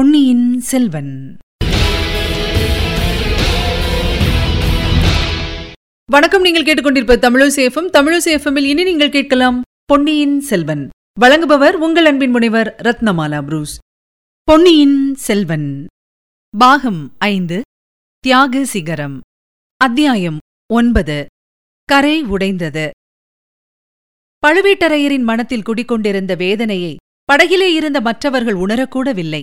பொன்னியின் செல்வன். வணக்கம் நீங்கள் கேட்டுக்கொண்டிருப்ப தமிழசேஃபம் தமிழசேஃபமில் இனி நீங்கள் கேட்கலாம் பொன்னியின் செல்வன். வழங்குபவர் உங்கள் அன்பின் முனைவர் ரத்னமாலா புரூஸ். பொன்னியின் செல்வன். பாகம் ஐந்து தியாக சிகரம். அத்தியாயம் ஒன்பது கரை உடைந்தது. பழுவேட்டரையரின் மனத்தில் குடிக்கொண்டிருந்த வேதனையை படகிலே இருந்த மற்றவர்கள் உணரக்கூடவில்லை.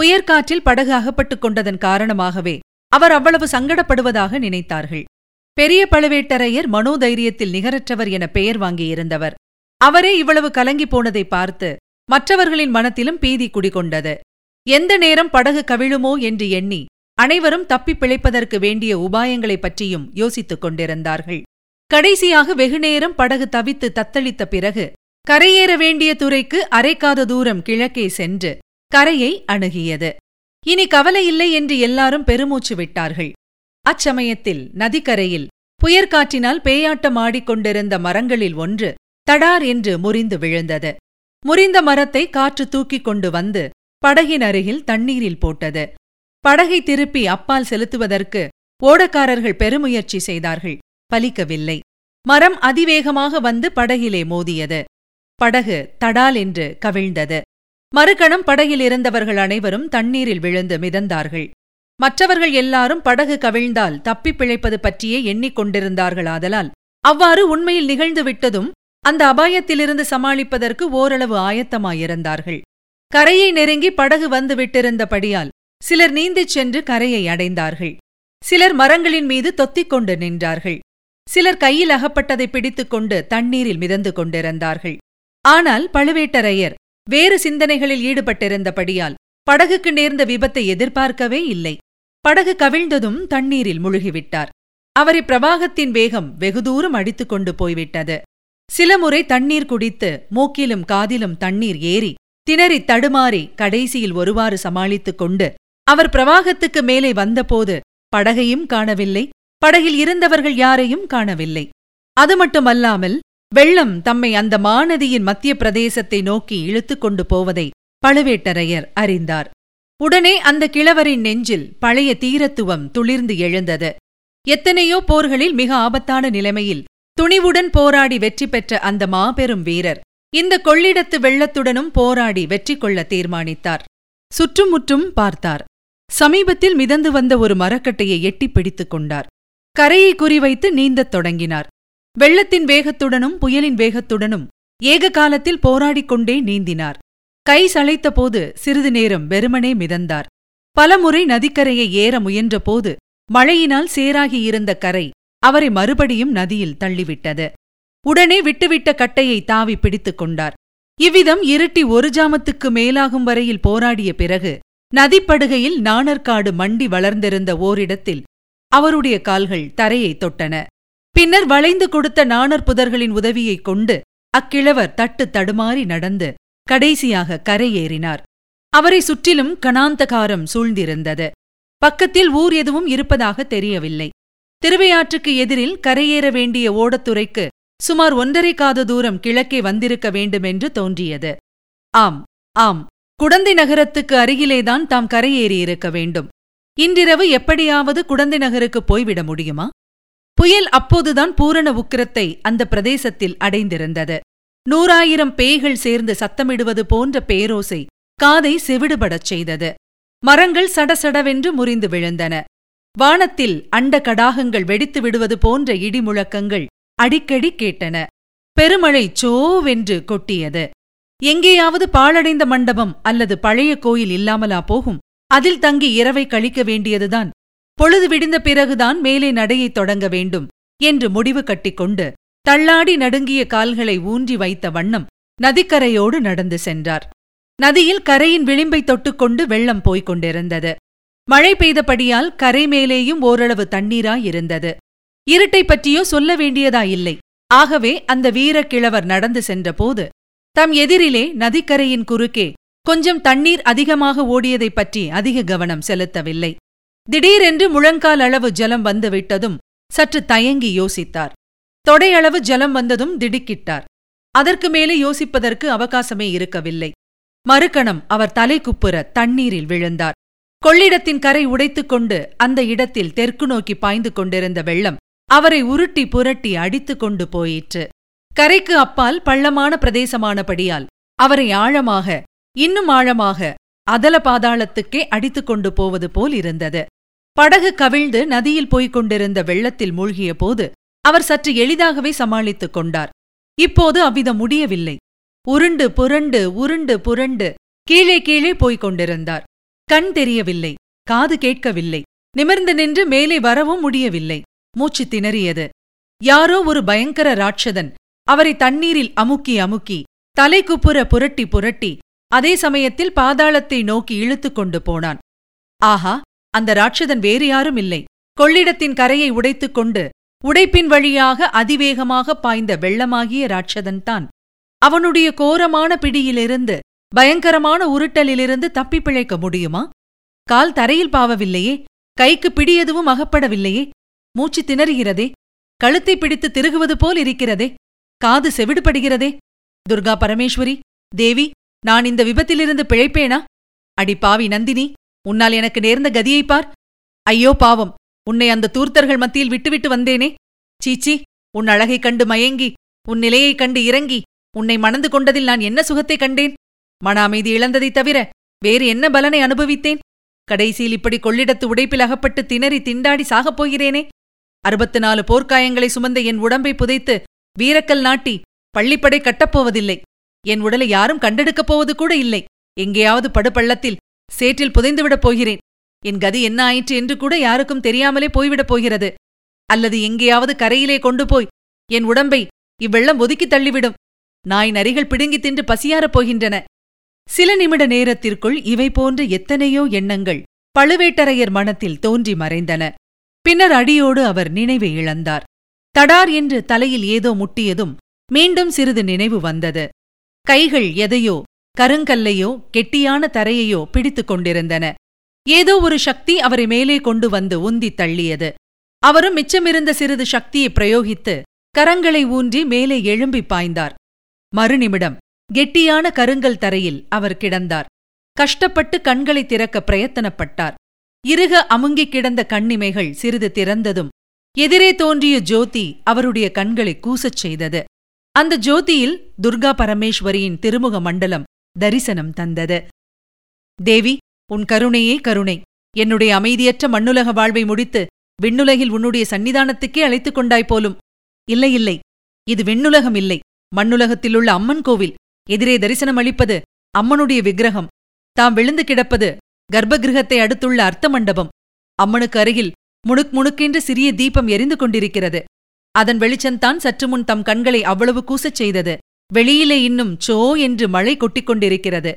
புயற்காற்றில் படகு அகப்பட்டுக் கொண்டதன் காரணமாகவே அவர் அவ்வளவு சங்கடப்படுவதாக நினைத்தார்கள். பெரிய பழுவேட்டரையர் மனோதைரியத்தில் நிகரற்றவர் என பெயர் வாங்கியிருந்தவர். அவரே இவ்வளவு கலங்கி போனதை பார்த்து மற்றவர்களின் மனத்திலும் பீதி குடிகொண்டது. எந்த நேரம் படகு கவிழுமோ என்று எண்ணி அனைவரும் தப்பிப் பிழைப்பதற்கு வேண்டிய உபாயங்களைப் பற்றியும் யோசித்துக் கொண்டிருந்தார்கள். கடைசியாக வெகுநேரம் படகு தவித்து தத்தளித்த பிறகு கரையேற வேண்டிய துறைக்கு அரைக்காத தூரம் கிழக்கே சென்று கரையை அணுகியது. இனி கவலை இல்லை என்று எல்லாரும் பெருமூச்சு விட்டார்கள். அச்சமயத்தில் நதிக்கரையில் புயற்காற்றினால் பேயாட்டம் ஆடிக்கொண்டிருந்த மரங்களில் ஒன்று தடார் என்று முறிந்து விழுந்தது. முறிந்த மரத்தை காற்று தூக்கிக் கொண்டு வந்து படகின் அருகில் தண்ணீரில் போட்டது. படகை திருப்பி அப்பால் செலுத்துவதற்கு ஓடக்காரர்கள் பெருமுயற்சி செய்தார்கள். பலிக்கவில்லை. மரம் அதிவேகமாக வந்து படகிலே மோதியது. படகு தடால் என்று கவிழ்ந்தது. மறுகணம் படகில் இருந்தவர்கள் அனைவரும் தண்ணீரில் விழுந்து மிதந்தார்கள். மற்றவர்கள் எல்லாரும் படகு கவிழ்ந்தால் தப்பிப் பிழைப்பது பற்றியே எண்ணிக்கொண்டிருந்தார்கள் ஆதலால் அவ்வாறு உண்மையில் நிகழ்ந்து விட்டதும் அந்த அபாயத்திலிருந்து சமாளிப்பதற்கு ஓரளவு ஆயத்தமாயிருந்தார்கள். கரையை நெருங்கி படகு வந்து விட்டிருந்தபடியால் சிலர் நீந்திச் சென்று கரையை அடைந்தார்கள். சிலர் மரங்களின் மீது தொத்திக் கொண்டு நின்றார்கள். சிலர் கையில் அகப்பட்டதை பிடித்துக்கொண்டு தண்ணீரில் மிதந்து கொண்டிருந்தார்கள். ஆனால் பழுவேட்டரையர் வேறு சிந்தனைகளில் ஈடுபட்டிருந்தபடியால் படகுக்கு நேர்ந்த விபத்தை எதிர்பார்க்கவே இல்லை. படகு கவிழ்ந்ததும் தண்ணீரில் முழுகிவிட்டார். அவரை பிரவாகத்தின் வேகம் வெகு தூரம் அடித்துக் கொண்டு போய்விட்டது. சில முறை தண்ணீர் குடித்து மூக்கிலும் காதிலும் தண்ணீர் ஏறி திணறித் தடுமாறி கடைசியில் ஒருவாறு சமாளித்துக் கொண்டு அவர் பிரவாகத்துக்கு மேலே வந்தபோது படகையும் காணவில்லை. படகில் இருந்தவர்கள் யாரையும் காணவில்லை. அது மட்டுமல்லாமல் வெள்ளம் தம்மை அந்த மாநதியின் மத்திய பிரதேசத்தை நோக்கி இழுத்துக் கொண்டு போவதை பழுவேட்டரையர் அறிந்தார். உடனே அந்த கிழவரின் நெஞ்சில் பழைய தீரத்துவம் துளிர்ந்து எழுந்தது. எத்தனையோ போர்களில் மிக ஆபத்தான நிலைமையில் துணிவுடன் போராடி வெற்றி பெற்ற அந்த மாபெரும் வீரர் இந்த கொள்ளிடத்து வெள்ளத்துடனும் போராடி வெற்றி கொள்ள தீர்மானித்தார். சுற்றுமுற்றும் பார்த்தார். சமீபத்தில் மிதந்து வந்த ஒரு மரக்கட்டையை எட்டிப் பிடித்துக் கொண்டார். கரையை குறிவைத்து நீந்தத் தொடங்கினார். வெள்ளத்தின் வேகத்துடனும் புயலின் வேகத்துடனும் ஏக காலத்தில் போராடிக் கொண்டே நீந்தினார். கை சளைத்தபோது சிறிது நேரம் வெறுமனே மிதந்தார். பலமுறை நதிக்கரையை ஏற முயன்றபோது மழையினால் சேராகியிருந்த கரை அவரை மறுபடியும் நதியில் தள்ளிவிட்டது. உடனே விட்டுவிட்ட கட்டையை தாவி பிடித்துக் கொண்டார். இவ்விதம் இருட்டி ஒரு ஜாமத்துக்கு மேலாகும் வரையில் போராடிய பிறகு நதிப்படுகையில் நாணற்காடு மண்டி வளர்ந்திருந்த ஓரிடத்தில் அவருடைய கால்கள் தரையை தொட்டன. பின்னர் வளைந்து கொடுத்த நாணர் புதர்களின் உதவியைக் கொண்டு அக்கிழவர் தட்டு தடுமாறி நடந்து கடைசியாக கரையேறினார். அவரை சுற்றிலும் கணாந்தகாரம் சூழ்ந்திருந்தது. பக்கத்தில் ஊர் எதுவும் இருப்பதாக தெரியவில்லை. திருவையாற்றுக்கு எதிரில் கரையேற வேண்டிய ஓடத்துறைக்கு சுமார் ஒன்றரை காத தூரம் கிழக்கே வந்திருக்க வேண்டுமென்று தோன்றியது. ஆம் ஆம் குடந்தை நகரத்துக்கு அருகிலேதான் தாம் கரையேறியிருக்க வேண்டும். இன்றிரவு எப்படியாவது குடந்தை நகருக்கு போய்விட முடியுமா? புயல் அப்போதுதான் பூரண உக்கிரத்தை அந்த பிரதேசத்தில் அடைந்திருந்தது. நூறாயிரம் பேய்கள் சேர்ந்து சத்தமிடுவது போன்ற பேரோசை காதை செவிடுபடச் செய்தது. மரங்கள் சடசடவென்று முறிந்து விழுந்தன. வானத்தில் அண்ட கடாகங்கள் வெடித்து விடுவது போன்ற இடி முழக்கங்கள் அடிக்கடி கேட்டன. பெருமழை சோவென்று கொட்டியது. எங்கேயாவது பாழடைந்த மண்டபம் அல்லது பழைய கோயில் இல்லாமலா போகும். அதில் தங்கி இரவை கழிக்க வேண்டியதுதான் பொழுது விடிந்த பிறகுதான் மேலே நடையைத் தொடங்க வேண்டும் என்று முடிவு கட்டிக்கொண்டு தள்ளாடி நடுங்கிய கால்களை ஊன்றி வைத்த வண்ணம் நதிக்கரையோடு நடந்து சென்றார். நதியில் கரையின் விளிம்பை தொட்டுக்கொண்டு வெள்ளம் போய்க் கொண்டிருந்தது. மழை பெய்தபடியால் கரை மேலேயும் ஓரளவு தண்ணீராயிருந்தது இருட்டை பற்றியோ சொல்ல வேண்டியதாயில்லை ஆகவே அந்த வீரக்கிழவர் நடந்து சென்றபோது தம் எதிரிலே நதிக்கரையின் குறுக்கே கொஞ்சம் தண்ணீர் அதிகமாக ஓடியதைப் பற்றி அதிக கவனம் செலுத்தவில்லை. திடீரென்று முழங்கால் அளவு ஜலம் வந்துவிட்டதும் சற்று தயங்கி யோசித்தார். தொடையளவு ஜலம் வந்ததும் திடுக்கிட்டார். அதற்கு மேலே யோசிப்பதற்கு அவகாசமே இருக்கவில்லை. மறுக்கணம் அவர் தலைக்குப்புற தண்ணீரில் விழுந்தார். கொள்ளிடத்தின் கரை உடைத்துக் கொண்டு அந்த இடத்தில் தெற்கு நோக்கி பாய்ந்து கொண்டிருந்த வெள்ளம் அவரை உருட்டி புரட்டி அடித்துக் கொண்டு போயிற்று. கரைக்கு அப்பால் பள்ளமான பிரதேசமானபடியால் அவரை ஆழமாக இன்னும் ஆழமாக அதல பாதாளத்துக்கே அடித்துக் கொண்டு போவது போல் இருந்தது. படகு கவிழ்ந்து நதியில் போய்க் கொண்டிருந்த வெள்ளத்தில் மூழ்கிய போது அவர் சற்று எளிதாகவே சமாளித்துக் கொண்டார். இப்போது அவ்விதம் முடியவில்லை. உருண்டு புரண்டு உருண்டு புரண்டு கீழே கீழே போய்க் கொண்டிருந்தார். கண் தெரியவில்லை காது கேட்கவில்லை நிமிர்ந்து நின்று மேலே வரவும் முடியவில்லை. மூச்சு திணறியது. யாரோ ஒரு பயங்கர ராட்சதன் அவரை தண்ணீரில் அமுக்கி அமுக்கி தலைக்குப்புற புரட்டி புரட்டி அதே சமயத்தில் பாதாளத்தை நோக்கி இழுத்துக் கொண்டு போனான். ஆஹா! அந்த ராட்சதன் வேறு யாரும் இல்லை. கொள்ளிடத்தின் கரையை உடைத்துக் கொண்டு உடைப்பின் வழியாக அதிவேகமாக பாய்ந்த வெள்ளமாகிய ராட்சதன்தான் அவனுடைய கோரமான பிடியிலிருந்து பயங்கரமான உருட்டலிலிருந்து தப்பி பிழைக்க முடியுமா? கால் தரையில் பாவவில்லையே? கைக்கு பிடி எதுவும் அகப்படவில்லையே? மூச்சு திணறுகிறதே? கழுத்தை பிடித்து திருகுவது போல் இருக்கிறதே? காது செவிடுபடுகிறதே? துர்கா பரமேஸ்வரி தேவி நான் இந்த விபத்திலிருந்து பிழைப்பேனா? அடி பாவி நந்தினி! உன்னால் எனக்கு நேர்ந்த கதியைப் பார். ஐயோ பாவம். உன்னை அந்த தூர்த்தர்கள் மத்தியில் விட்டுவிட்டு வந்தேனே. சீச்சி உன் அழகைக் கண்டு மயங்கி உன் நிலையைக் கண்டு இறங்கி உன்னை மணந்து கொண்டதில் நான் என்ன சுகத்தை கண்டேன்? மன அமைதி இழந்ததைத் தவிர வேறு என்ன பலனை அனுபவித்தேன்? கடைசியில் இப்படி கொள்ளிடத்து உடைப்பில் அகப்பட்டு திணறி திண்டாடி சாகப் போகிறேனே. அறுபத்து நாலு போர்க்காயங்களை சுமந்த என் உடம்பை புதைத்து வீரக்கல் நாட்டி பள்ளிப்படை கட்டப்போவதில்லை என் உடலை யாரும் கண்டெடுக்கப் போவது கூட இல்லை. எங்கேயாவது படுபள்ளத்தில் சேற்றில் புதைந்துவிடப் போகிறேன். என் கதி என்ன ஆயிற்று என்று கூட யாருக்கும் தெரியாமலே போய்விடப் போகிறது. அல்லது எங்கேயாவது கரையிலே கொண்டு போய் என் உடம்பை இவ்வெள்ளம் ஒதுக்கித் தள்ளிவிடும். நாய் நரிகள் பிடுங்கித் தின்று பசியாரப் போகின்றன. சில நிமிட நேரத்திற்குள் இவை போன்ற எத்தனையோ எண்ணங்கள் பழுவேட்டரையர் மனத்தில் தோன்றி மறைந்தன. பின்னர் அடியோடு அவர் நினைவை இழந்தார். தடார் என்று தலையில் ஏதோ முட்டியதும் மீண்டும் சிறிது நினைவு வந்தது. கைகள் எதையோ கருங்கல்லையோ கெட்டியான தரையையோ பிடித்துக் கொண்டிருந்தன. ஏதோ ஒரு சக்தி அவரை மேலே கொண்டு வந்து உந்தித் தள்ளியது. அவரும் மிச்சமிருந்த சிறிது சக்தியை பிரயோகித்து கரங்களை ஊன்றி மேலே எழும்பி பாய்ந்தார். மறுநிமிடம் கெட்டியான கருங்கல் தரையில் அவர் கிடந்தார். கஷ்டப்பட்டு கண்களை திறக்க பிரயத்தனப்பட்டார். இறுக அமுங்கிக் கிடந்த கண்ணிமைகள் சிறிது திறந்ததும் எதிரே தோன்றிய ஜோதி அவருடைய கண்களை கூசச் செய்தது. அந்த ஜோதியில் துர்கா பரமேஸ்வரியின் திருமுக மண்டலம் தரிசனம் தந்தது. தேவி உன் கருணையே கருணை. என்னுடைய அமைதியற்ற மண்ணுலக வாழ்வை முடித்து விண்ணுலகில் உன்னுடைய சன்னிதானத்துக்கே அழைத்துக் கொண்டாய் போலும். இல்லை இல்லை. இது விண்ணுலகம் இல்லை. மண்ணுலகத்திலுள்ள அம்மன் கோவில். எதிரே தரிசனம் அளிப்பது அம்மனுடைய விக்கிரகம். தாம் விழுந்து கிடப்பது கர்ப்பகிரகத்தை அடுத்துள்ள அர்த்த மண்டபம். அம்மனுக்கு அருகில் முணுக் முணுக்கென்று சிறிய தீபம் எரிந்து கொண்டிருக்கிறது. அதன் வெளிச்சந்தான் சற்று முன் தம் கண்களை அவ்வளவு கூசச் செய்தது. வெளியிலே இன்னும் சோ என்று மழை கொட்டிக் கொண்டிருக்கிறது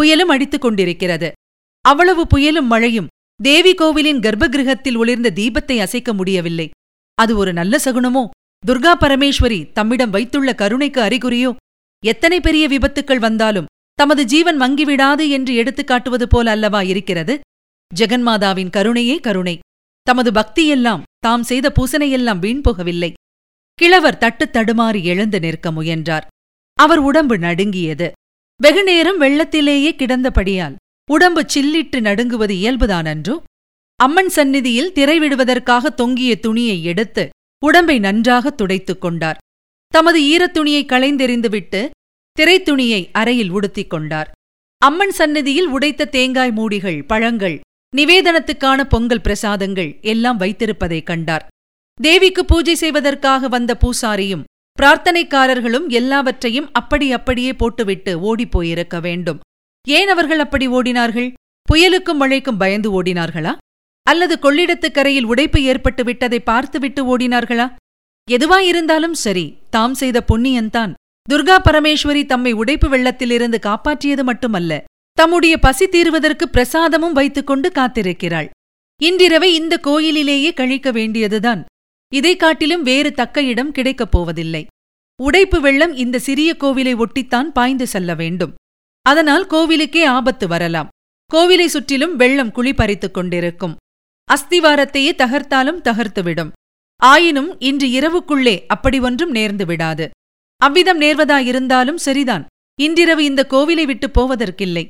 புயலும் அடித்துக் கொண்டிருக்கிறது. அவ்வளவு புயலும் மழையும் தேவி கோவிலின் கர்ப்பகிருகத்தில் ஒளிர்ந்த தீபத்தை அசைக்க முடியவில்லை. அது ஒரு நல்ல சகுனமோ? துர்கா பரமேஸ்வரி தம்மிடம் வைத்துள்ள கருணைக்கு அறிகுறியோ? எத்தனை பெரிய விபத்துக்கள் வந்தாலும் தமது ஜீவன் மங்கிவிடாது என்று எடுத்துக் காட்டுவது போல அல்லவா இருக்கிறது? ஜெகன்மாதாவின் கருணையே கருணை. தமது பக்தியெல்லாம் தாம் செய்த பூசனையெல்லாம் வீண் போகவில்லை. கிழவர் தட்டுத் தடுமாறி எழுந்து நிற்க முயன்றார். அவர் உடம்பு நடுங்கியது. வெகுநேரம் வெள்ளத்திலேயே கிடந்தபடியால் உடம்பு சில்லிட்டு நடுங்குவது இயல்புதானன்றோ அம்மன் சந்நிதியில் திரைவிடுவதற்காக தொங்கிய துணியை எடுத்து உடம்பை நன்றாக துடைத்துக் கொண்டார். தமது ஈரத்துணியை களைந்தெறிந்துவிட்டு திரைத்துணியை அறையில் உடுத்திக் கொண்டார். அம்மன் சந்நிதியில் உடைத்த தேங்காய் மூடிகள் பழங்கள் நிவேதனத்துக்கான பொங்கல் பிரசாதங்கள் எல்லாம் வைத்திருப்பதைக் கண்டார். தேவிக்கு பூஜை செய்வதற்காக வந்த பூசாரியும் பிரார்த்தனைக்காரர்களும் எல்லாவற்றையும் அப்படி அப்படியே போட்டுவிட்டு ஓடிப்போயிருக்க வேண்டும். ஏன் அவர்கள் அப்படி ஓடினார்கள்? புயலுக்கும் மழைக்கும் பயந்து ஓடினார்களா? அல்லது கொள்ளிடத்துக் கரையில் உடைப்பு ஏற்பட்டு விட்டதை பார்த்துவிட்டு ஓடினார்களா? எதுவாயிருந்தாலும் சரி தாம் செய்த புண்ணியன்தான் துர்கா பரமேஸ்வரி தம்மை உடைப்பு வெள்ளத்திலிருந்து காப்பாற்றியது மட்டுமல்ல தம்முடைய பசி தீர்வதற்கு பிரசாதமும் வைத்துக்கொண்டு காத்திருக்கிறாள். இன்றிரவை இந்த கோயிலிலேயே கழிக்க வேண்டியதுதான். இதைக் காட்டிலும் வேறு தக்க இடம் கிடைக்கப் போவதில்லை. உடைப்பு வெள்ளம் இந்த சிறிய கோவிலை ஒட்டித்தான் பாய்ந்து செல்ல வேண்டும். அதனால் கோவிலுக்கே ஆபத்து வரலாம். கோவிலை சுற்றிலும் வெள்ளம் குழி பறித்துக் கொண்டிருக்கும். அஸ்திவாரத்தையே தகர்த்தாலும் தகர்த்துவிடும் ஆயினும் இன்று இரவுக்குள்ளே அப்படி ஒன்றும் நேர்ந்து விடாது. அவ்விதம் நேர்வதாயிருந்தாலும் சரிதான். இன்றிரவு இந்த கோவிலை விட்டுப் போவதற்கில்லை.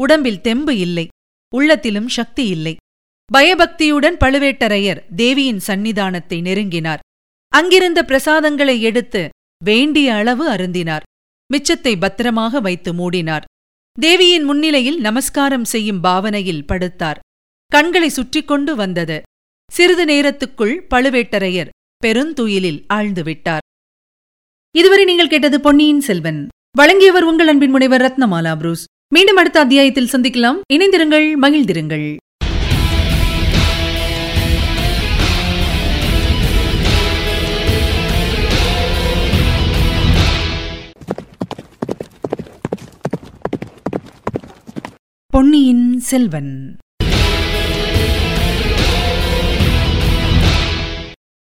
உடம்பில் தெம்பு இல்லை. உள்ளத்திலும் சக்தி இல்லை. பயபக்தியுடன் பழுவேட்டரையர் தேவியின் சந்நிதானத்தை நெருங்கினார். அங்கிருந்த பிரசாதங்களை எடுத்து வேண்டிய அளவு அருந்தினார். மிச்சத்தை பத்திரமாக வைத்து மூடினார். தேவியின் முன்னிலையில் நமஸ்காரம் செய்யும் பாவனையில் படுத்தார். கண்களை சுற்றிக் கொண்டு வந்தது. சிறிது நேரத்துக்குள் பழுவேட்டரையர் பெருந்துயிலில் ஆழ்ந்துவிட்டார் இதுவரை நீங்கள் கேட்டது பொன்னியின் செல்வன். வழங்கியவர் உங்கள் அன்பின் முனைவர் ரத்னமாலா புரூஸ். மீண்டும் அடுத்த அத்தியாயத்தில் சந்திக்கலாம். இணைந்திருங்கள் மகிழ்ந்திருங்கள். பொன்னியின் செல்வன்.